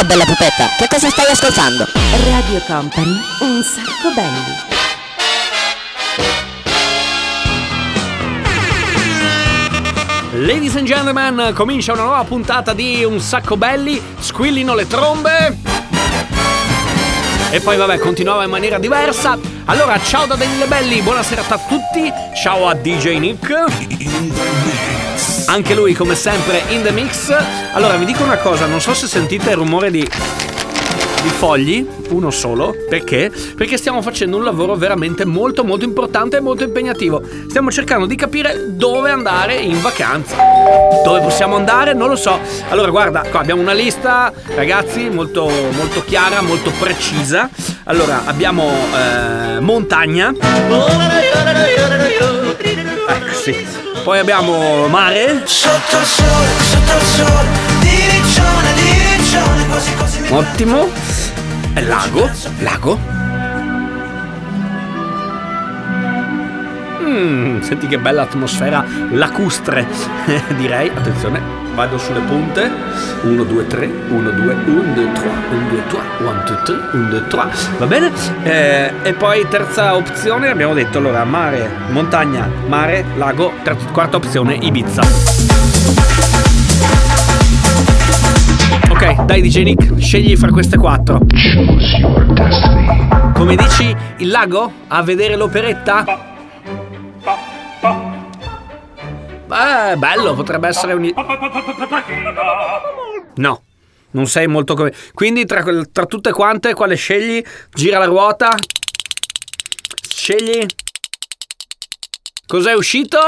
Ciao bella pupetta, che cosa stai ascoltando? Radio Company, un sacco belli. Ladies and gentlemen, comincia una nuova puntata di Un sacco belli, squillino le trombe. E poi vabbè, continuava in maniera diversa. Allora, ciao da Daniele Belli, buonasera a tutti. Ciao a DJ Nick. Anche lui come sempre in the mix. Allora, vi dico una cosa, non so se sentite il rumore di di fogli, uno solo, perché? Perché stiamo facendo un lavoro veramente molto molto importante e molto impegnativo. Stiamo cercando di capire dove andare in vacanza. Dove possiamo andare? Non lo so. Allora, guarda, qua abbiamo una lista, ragazzi, molto molto chiara, molto precisa. Allora, abbiamo eh, montagna. Poi abbiamo mare. Sotto il sole, sotto il sole, diriccione, diriccione, quasi quasi mi Ottimo. E lago. Lago. Mm, senti che bella atmosfera lacustre, direi. Attenzione, vado sulle punte. 1, 2, 3, 1, 2, 1, 2, 3, 1, 2, 3, 1, 2, 3, 1, 2, 3. Va bene? Eh, e poi terza opzione, abbiamo detto allora mare, montagna, mare, lago. Terza, quarta opzione, Ibiza. Ok, dai DJ Nick, scegli fra queste quattro. Come dici, il lago? A vedere l'operetta? Beh, bello, potrebbe essere un... No, non sei molto come... Quindi tra, tra tutte quante, quale scegli? Gira la ruota? Scegli? Cos'è uscito?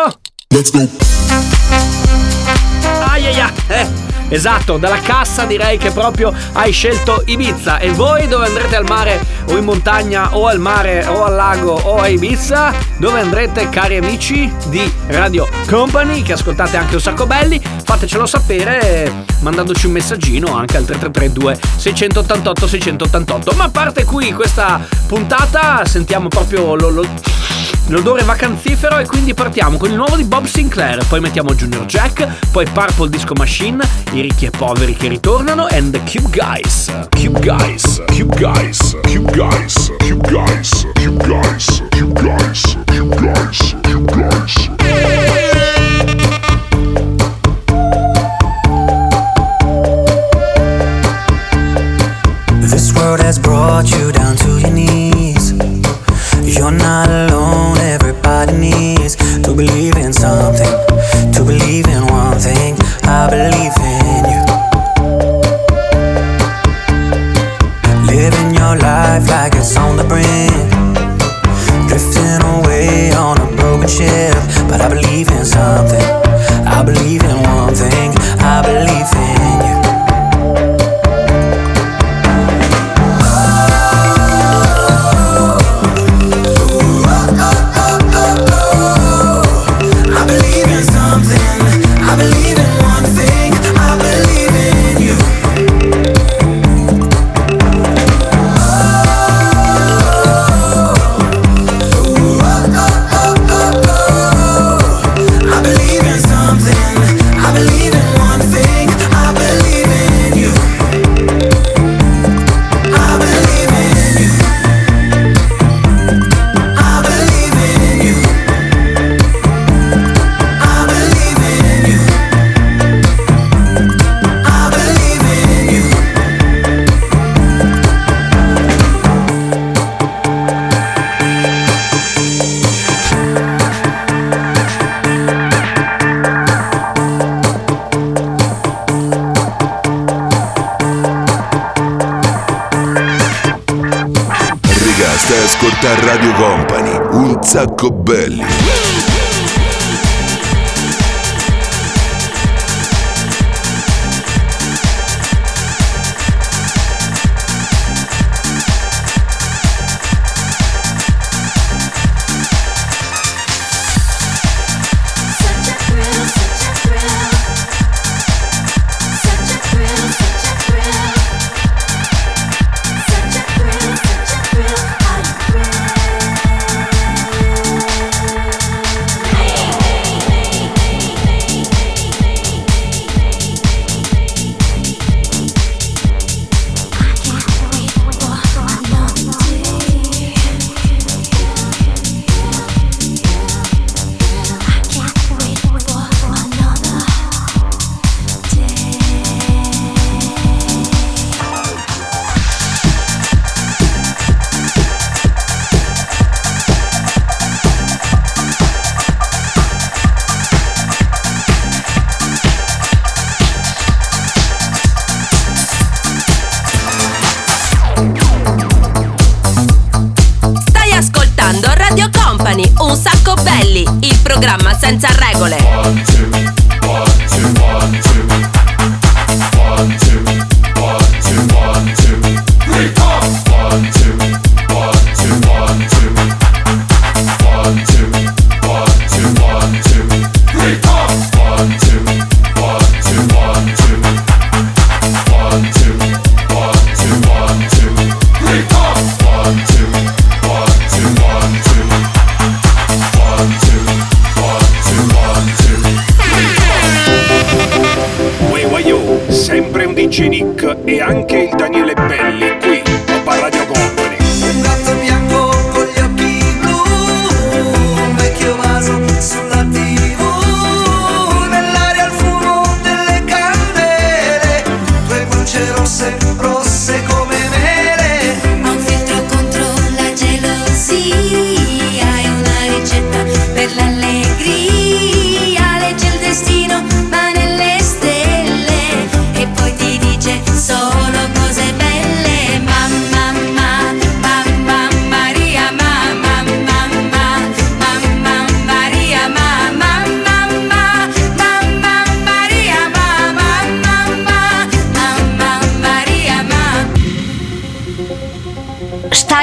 Aiaia, eh, esatto, dalla cassa direi che proprio hai scelto Ibiza. E voi dove andrete al mare o in montagna o al mare o al lago o a Ibiza? Dove andrete cari amici di Radio Company che ascoltate anche un sacco belli? Fatecelo sapere mandandoci un messaggino anche al 3332 688 688. Ma a parte qui questa puntata sentiamo proprio lo- lo- L'odore vacanzifero e quindi partiamo con il nuovo di Bob Sinclair, poi mettiamo Junior Jack, poi Purple Disco Machine, i ricchi e poveri che ritornano and the Cube Guys. Cube Guys, Cube Guys, Cube Guys, Cube Guys, Cube Guys, Cube Guys, Cube Guys, Cube Guys. This world has brought you down sacco belli. Programma senza regole. Uè,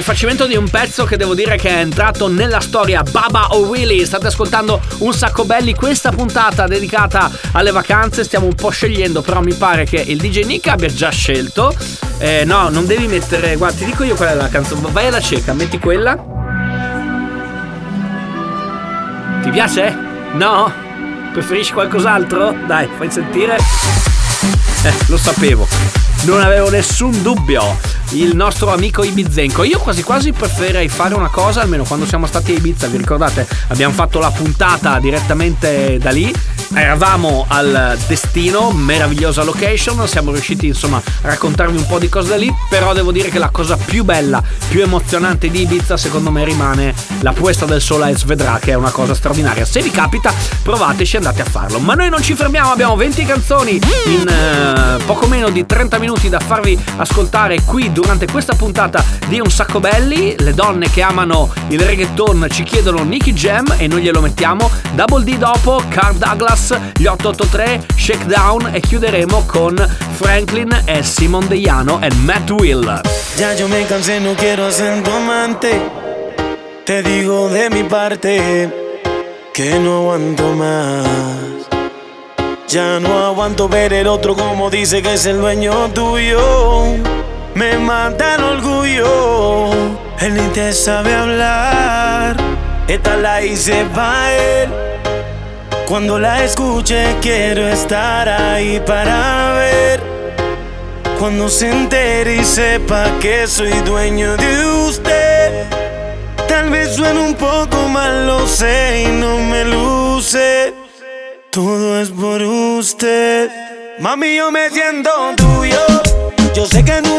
Rifacimento di un pezzo che devo dire che è entrato nella storia Baba O'Reilly. State ascoltando un sacco belli. Questa puntata dedicata alle vacanze. Stiamo un po' scegliendo, però mi pare che il DJ Nick abbia già scelto. Eh, no, non devi mettere. Guarda, ti dico io qual è la canzone. Vai alla cieca, metti quella. Ti piace? No? Preferisci qualcos'altro? Dai, fai sentire. Eh, lo sapevo. Non avevo nessun dubbio. Il nostro amico Ibizenco. Io quasi quasi preferirei fare una cosa, almeno quando siamo stati a Ibiza, vi ricordate? Abbiamo fatto la puntata direttamente da lì. Eravamo al destino, meravigliosa location, siamo riusciti insomma a raccontarvi un po' di cose da lì, però devo dire che la cosa più bella, più emozionante di Ibiza secondo me rimane la puesta del sole a Svedra, che è una cosa straordinaria. Se vi capita, provateci e andate a farlo. Ma noi non ci fermiamo, abbiamo 20 canzoni in eh, poco meno di 30 minuti da farvi ascoltare qui durante questa puntata di Un Sacco Belli. Le donne che amano il reggaeton ci chiedono Nicky Jam e noi glielo mettiamo. Double D dopo, Carl Douglas, gli 883, Shakedown e chiuderemo con Franklin e Simon Deiano e Matt Will. Ya yo me cansé, no quiero ser tu amante. Te digo de mi parte que no aguanto más. Ya no aguanto ver el otro como dice que es el dueño tuyo. Me mata el orgullo. Él ni te sabe hablar. Esta la hice pa' él. Cuando la escuche quiero estar ahí para ver. Cuando se entere y sepa que soy dueño de usted. Tal vez suene un poco mal, lo sé y no me luce. Todo es por usted. Mami, yo me siento tuyo. Yo sé que tú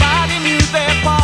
Everybody knew their part.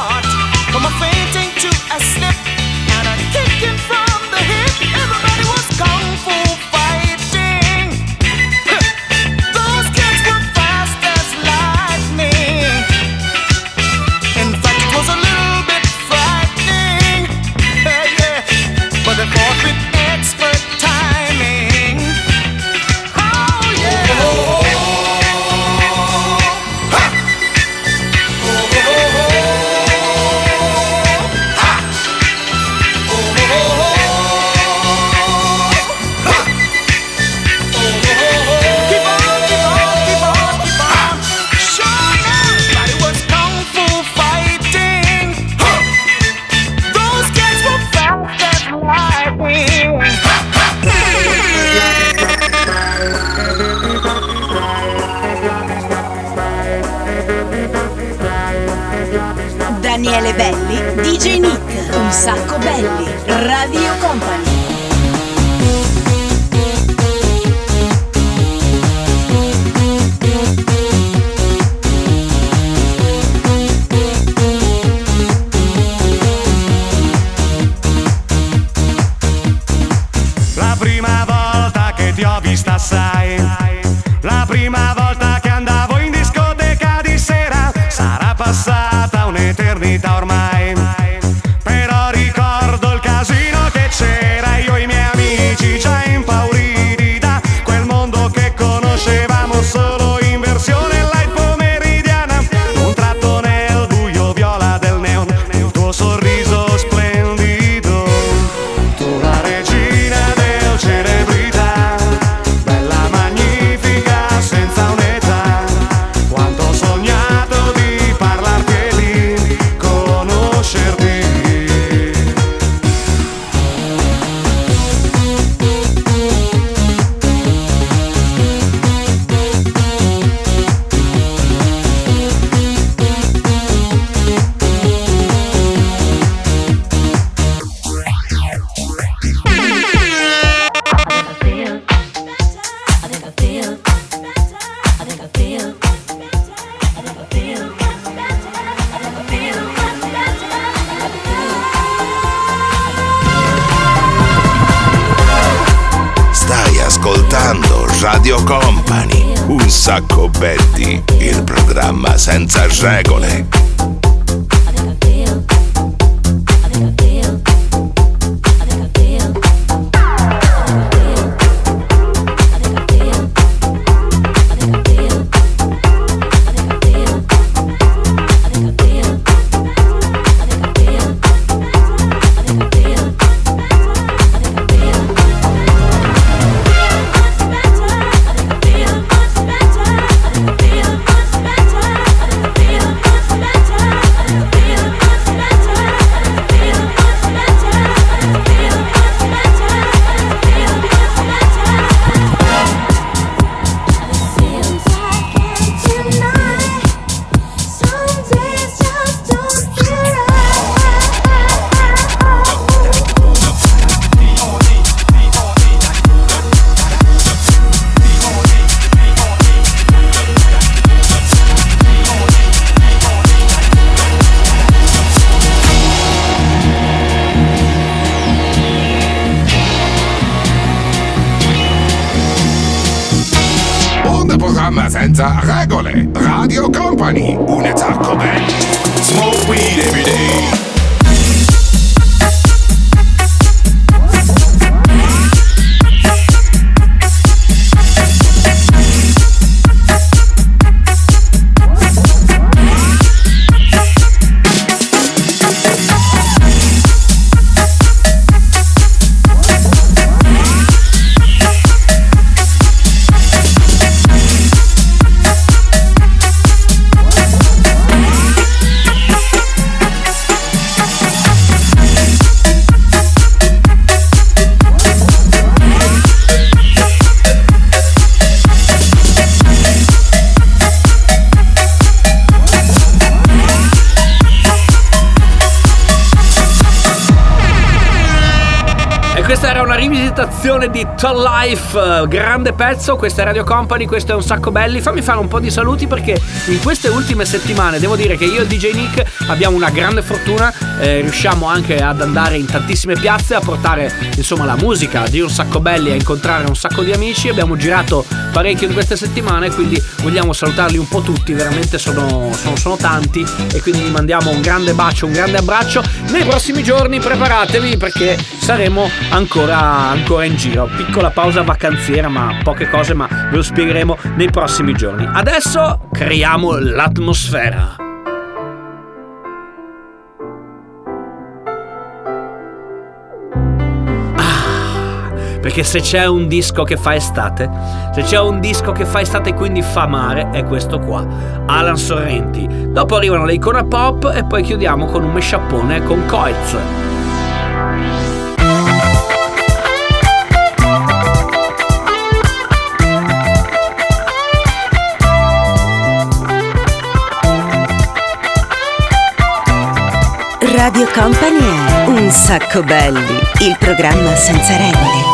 Senza rivisitazione di Tall Life, eh, grande pezzo, questa è Radio Company, questo è un sacco belli. Fammi fare un po' di saluti perché in queste ultime settimane devo dire che io e DJ Nick abbiamo una grande fortuna, eh, riusciamo anche ad andare in tantissime piazze a portare insomma la musica di un sacco belli, a incontrare un sacco di amici. Abbiamo girato parecchio in queste settimane, quindi vogliamo salutarli un po' tutti, veramente sono, sono, sono tanti e quindi vi mandiamo un grande bacio, un grande abbraccio. Nei prossimi giorni preparatevi perché saremo ancora, ancora in giro. Piccola pausa vacanziera, ma poche cose, ma ve lo spiegheremo nei prossimi giorni. Adesso creiamo l'atmosfera. Perché se c'è un disco che fa estate, se c'è un disco che fa estate e quindi fa mare, è questo qua, Alan Sorrenti. Dopo arrivano le icona pop e poi chiudiamo con un mesciappone con Coez. Radio Company è Un sacco belli, il programma senza regole.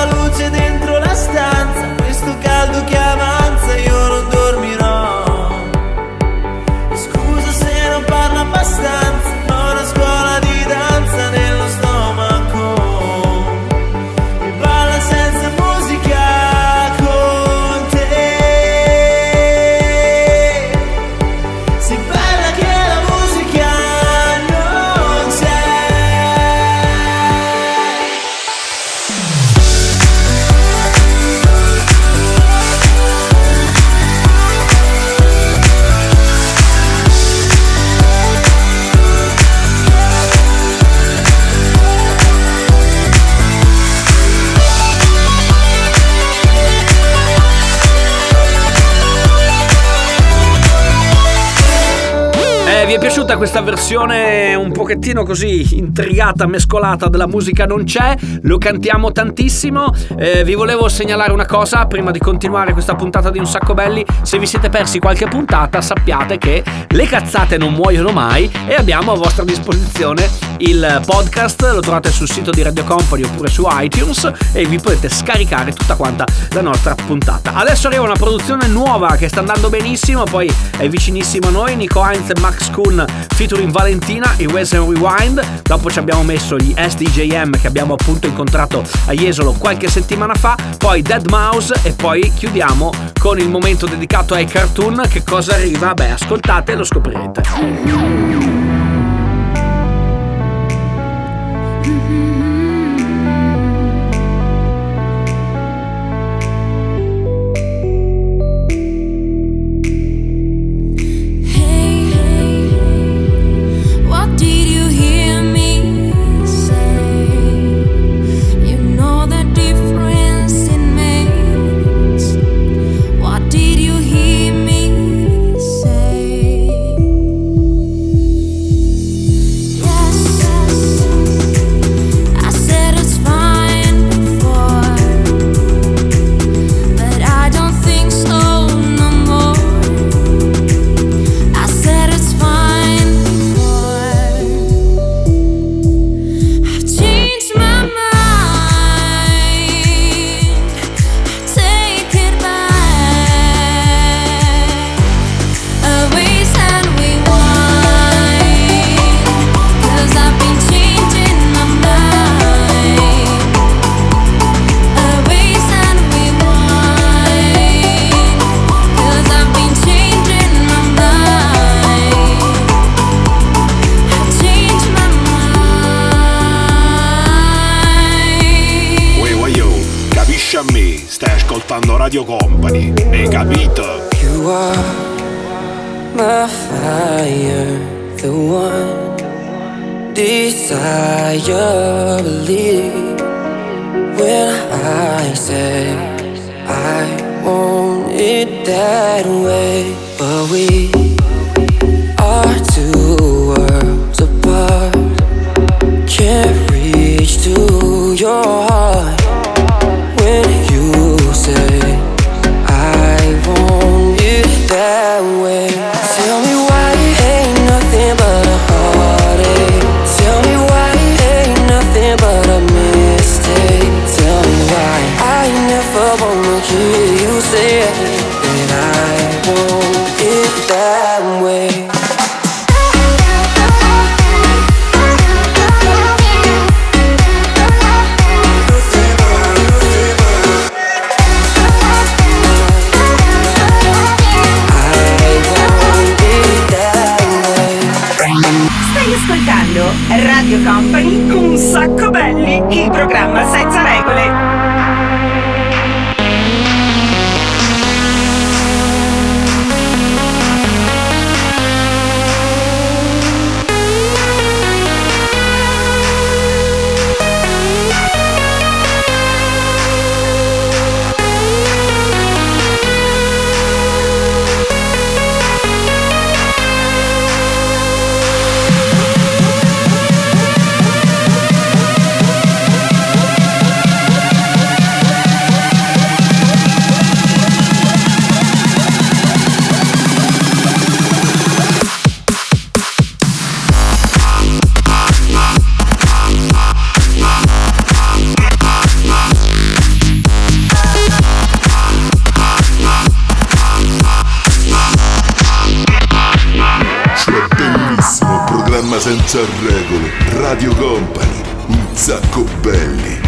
Troppa luce dentro la stanza, questo caldo che avanza, io non dormirò. Vi è piaciuta questa versione un pochettino così intrigata, mescolata della musica non c'è? Lo cantiamo tantissimo. Eh, vi volevo segnalare una cosa prima di continuare questa puntata di Un Sacco Belli. Se vi siete persi qualche puntata, sappiate che le cazzate non muoiono mai e abbiamo a vostra disposizione il podcast. Lo trovate sul sito di Radio Company oppure su iTunes e vi potete scaricare tutta quanta la nostra puntata. Adesso arriva una produzione nuova che sta andando benissimo, poi è vicinissimo a noi, Nico Heinz e Max Kuhn featuring Valentina e and Rewind. Dopo ci abbiamo messo gli SDJM che abbiamo appunto incontrato a Jesolo qualche settimana fa, poi Dead Mouse e poi chiudiamo con il momento dedicato ai cartoon. Che cosa arriva? Beh, ascoltate e lo scoprirete. What ascoltando Radio Company, belli.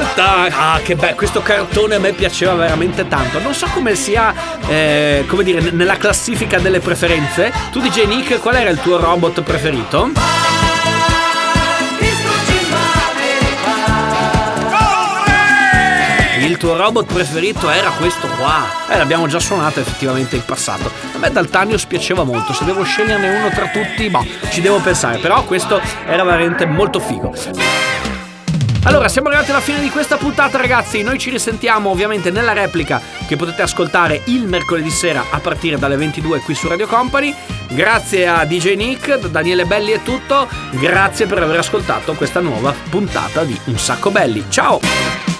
Dalta, ah che bello, questo cartone a me piaceva veramente tanto. Non so come sia, eh, come dire, nella classifica delle preferenze. Tu DJ Nick, qual era il tuo robot preferito? Il tuo robot preferito era questo qua. Eh, l'abbiamo già suonato effettivamente in passato. A me Daltanius piaceva molto. Se devo sceglierne uno tra tutti, boh, ci devo pensare. Però questo era veramente molto figo. Allora, siamo arrivati alla fine di questa puntata, ragazzi. Noi ci risentiamo ovviamente nella replica che potete ascoltare il mercoledì sera a partire dalle 22 qui su Radio Company. Grazie a DJ Nick, da Daniele Belli è tutto. Grazie per aver ascoltato questa nuova puntata di Un sacco belli. Ciao!